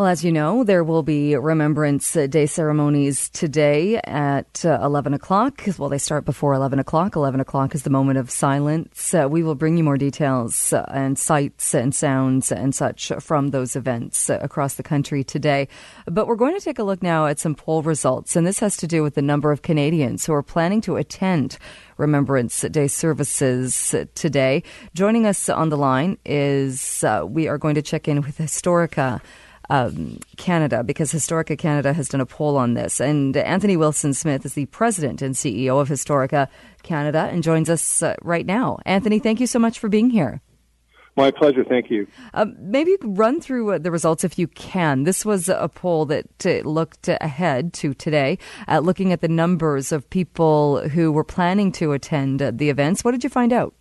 Well, as you know, there will be Remembrance Day ceremonies today at uh, 11 o'clock. Well, they start before 11 o'clock. 11 o'clock is the moment of silence. Uh, we will bring you more details uh, and sights and sounds and such from those events uh, across the country today. But we're going to take a look now at some poll results, and this has to do with the number of Canadians who are planning to attend Remembrance Day services today. Joining us on the line is uh, we are going to check in with Historica um, Canada because Historica Canada has done a poll on this. And Anthony Wilson Smith is the president and CEO of Historica Canada and joins us uh, right now. Anthony, thank you so much for being here. My pleasure. Thank you. Um, maybe you could run through uh, the results if you can. This was a poll that uh, looked ahead to today, uh, looking at the numbers of people who were planning to attend uh, the events. What did you find out?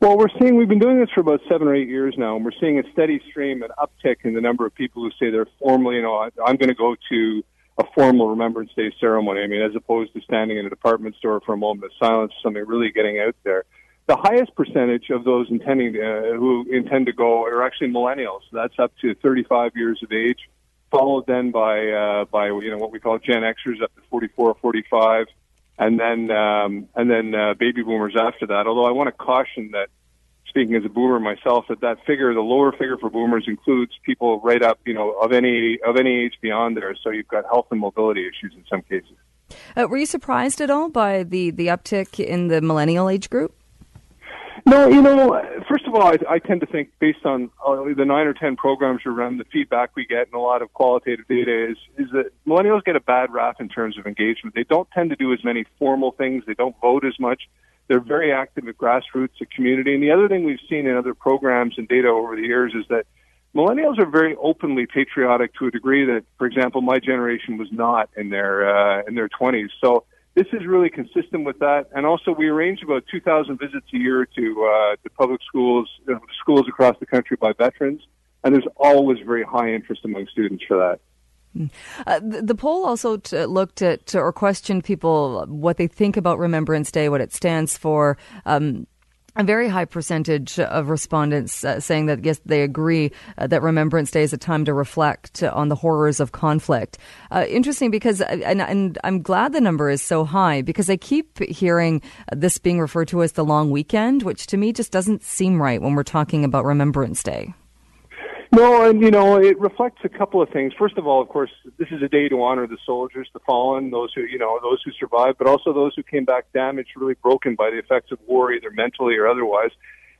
Well, we're seeing we've been doing this for about seven or eight years now, and we're seeing a steady stream, an uptick in the number of people who say they're formally, you know, I'm going to go to a formal Remembrance Day ceremony. I mean, as opposed to standing in a department store for a moment of silence, something really getting out there. The highest percentage of those intending uh, who intend to go are actually millennials. That's up to 35 years of age, followed then by uh, by you know what we call Gen Xers up to 44 or 45 and then um, and then uh, baby boomers after that. Although I want to caution that, speaking as a boomer myself, that that figure, the lower figure for boomers, includes people right up, you know, of any of any age beyond there. So you've got health and mobility issues in some cases. Uh, were you surprised at all by the the uptick in the millennial age group? No, you know, first of all, I, I tend to think based on uh, the nine or ten programs we run, the feedback we get, and a lot of qualitative data is is that millennials get a bad rap in terms of engagement. They don't tend to do as many formal things. They don't vote as much. They're very active at grassroots, at community. And the other thing we've seen in other programs and data over the years is that millennials are very openly patriotic to a degree that, for example, my generation was not in their uh, in their twenties. So this is really consistent with that. And also, we arrange about 2,000 visits a year to uh, to public schools, know, schools across the country by veterans, and there's always very high interest among students for that. Hmm. Uh, the, the, poll also t- looked at or questioned people what they think about Remembrance Day, what it stands for. Um, a very high percentage of respondents uh, saying that yes, they agree uh, that Remembrance Day is a time to reflect on the horrors of conflict. Uh, interesting because, uh, and, and, I'm glad the number is so high because I keep hearing this being referred to as the long weekend, which to me just doesn't seem right when we're talking about Remembrance Day. No, and you know, it reflects a couple of things. First of all, of course, this is a day to honor the soldiers, the fallen, those who, you know, those who survived, but also those who came back damaged, really broken by the effects of war, either mentally or otherwise.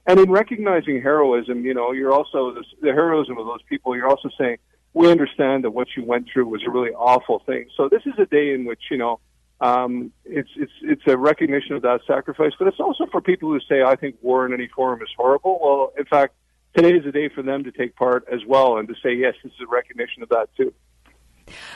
And in recognizing heroism, you know, you're also the heroism of those people. You're also saying we understand that what you went through was a really awful thing. So this is a day in which you know um, it's it's it's a recognition of that sacrifice, but it's also for people who say I think war in any form is horrible. Well, in fact today is a day for them to take part as well and to say, yes, this is a recognition of that too.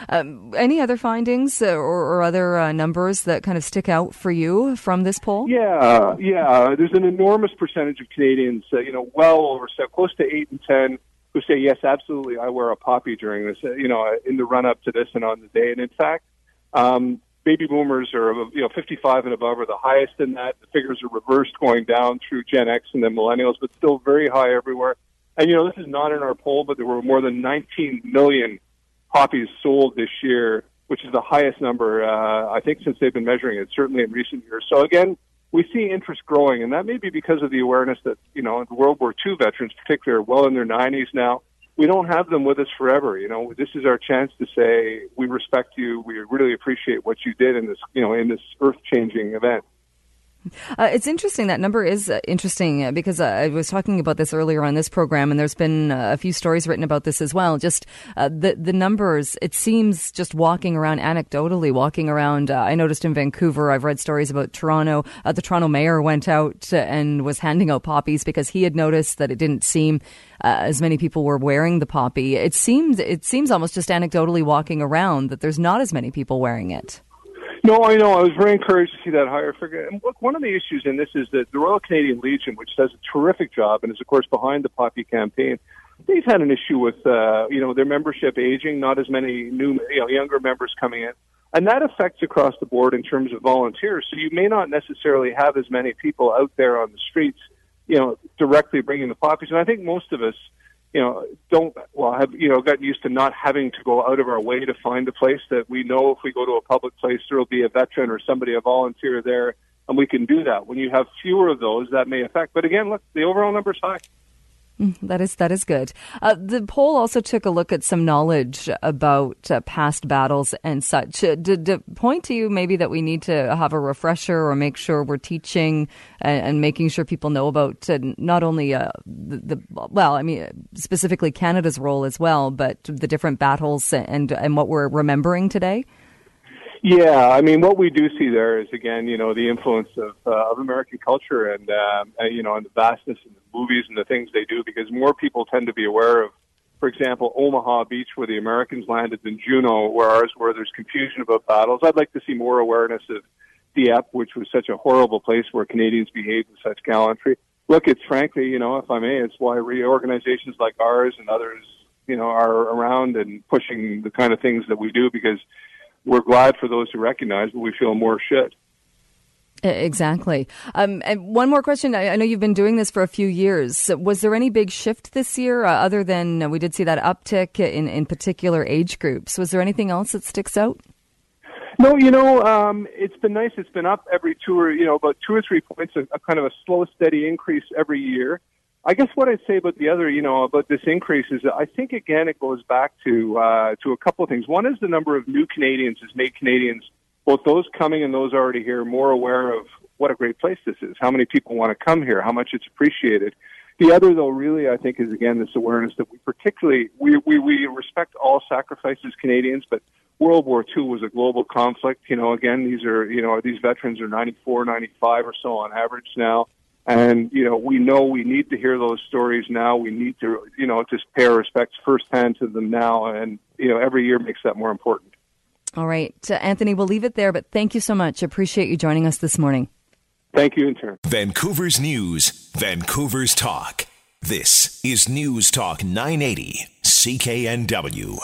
Um, any other findings or, or other uh, numbers that kind of stick out for you from this poll? Yeah, yeah. There's an enormous percentage of Canadians, uh, you know, well over so close to eight and ten, who say yes, absolutely. I wear a poppy during this, uh, you know, in the run up to this and on the day. And in fact, um, baby boomers are you know 55 and above are the highest in that. The figures are reversed going down through Gen X and then millennials, but still very high everywhere. And you know this is not in our poll, but there were more than 19 million poppies sold this year, which is the highest number uh, I think since they've been measuring it, certainly in recent years. So again, we see interest growing, and that may be because of the awareness that you know the World War II veterans, particularly, are well in their 90s now we don't have them with us forever. You know, this is our chance to say we respect you. We really appreciate what you did in this, you know, in this earth changing event. Uh, it's interesting. That number is uh, interesting uh, because uh, I was talking about this earlier on this program, and there's been uh, a few stories written about this as well. Just uh, the the numbers. It seems just walking around anecdotally, walking around. I noticed in Vancouver. I've read stories about Toronto. the Toronto mayor went out and was handing out poppies because he had noticed that it didn't seem as many people were wearing the poppy. It seems it seems almost just anecdotally walking around that there's not as many people wearing it. No, I know. I was very encouraged to see that higher figure. And look, one of the issues in this is that the Royal Canadian Legion, which does a terrific job and is, of course, behind the Poppy campaign, they've had an issue with, uh, you know, their membership aging, not as many new, you know, younger members coming in. And that affects across the board in terms of volunteers. So you may not necessarily have as many people out there on the streets you know, directly bringing the poppies. And I think most of us, you know, don't well have you know gotten used to not having to go out of our way to find a place that we know if we go to a public place there will be a veteran or somebody a volunteer there, and we can do that. When you have fewer of those, that may affect. But again, look, the overall number is high. Mm, that is that is good. Uh, the poll also took a look at some knowledge about uh, past battles and such. Uh, did, point to you maybe that we need to have a refresher or make sure we're teaching and, and making sure people know about uh, not only uh, the, the, well, I mean specifically Canada's role as well, but the different battles and and what we're remembering today. Yeah, I mean, what we do see there is again, you know, the influence of uh, of American culture and uh, you know, and the vastness of the movies and the things they do, because more people tend to be aware of, for example, Omaha Beach, where the Americans landed, than Juno, where ours, where there's confusion about battles. I'd like to see more awareness of Dieppe, which was such a horrible place where Canadians behaved with such gallantry. Look, it's frankly, you know, if I may, it's why organizations like ours and others, you know, are around and pushing the kind of things that we do because we're glad for those who recognize, but we feel more should. Exactly. Um, and one more question. I, I, know you've been doing this for a few years. Was there any big shift this year, uh, other than uh, we did see that uptick in, in particular age groups? Was there anything else that sticks out? No, you know, um, it's been nice. It's been up every two or you know about two or three points, a, a kind of a slow, steady increase every year. I guess what I'd say about the other, you know, about this increase is that I think again it goes back to uh, to a couple of things. One is the number of new Canadians has made Canadians, both those coming and those already here, more aware of what a great place this is. How many people want to come here? How much it's appreciated. The other, though, really, I think, is again this awareness that we particularly we we, we respect all sacrifices Canadians, but World War II was a global conflict. You know, again, these are you know these veterans are 94, 95 or so on average now. And, you know, we know we need to hear those stories now. We need to, you know, just pay our respects firsthand to them now. And, you know, every year makes that more important. All right. Uh, Anthony, we'll leave it there, but thank you so much. Appreciate you joining us this morning. Thank you in turn. Vancouver's News, Vancouver's Talk. This is News Talk 980, CKNW.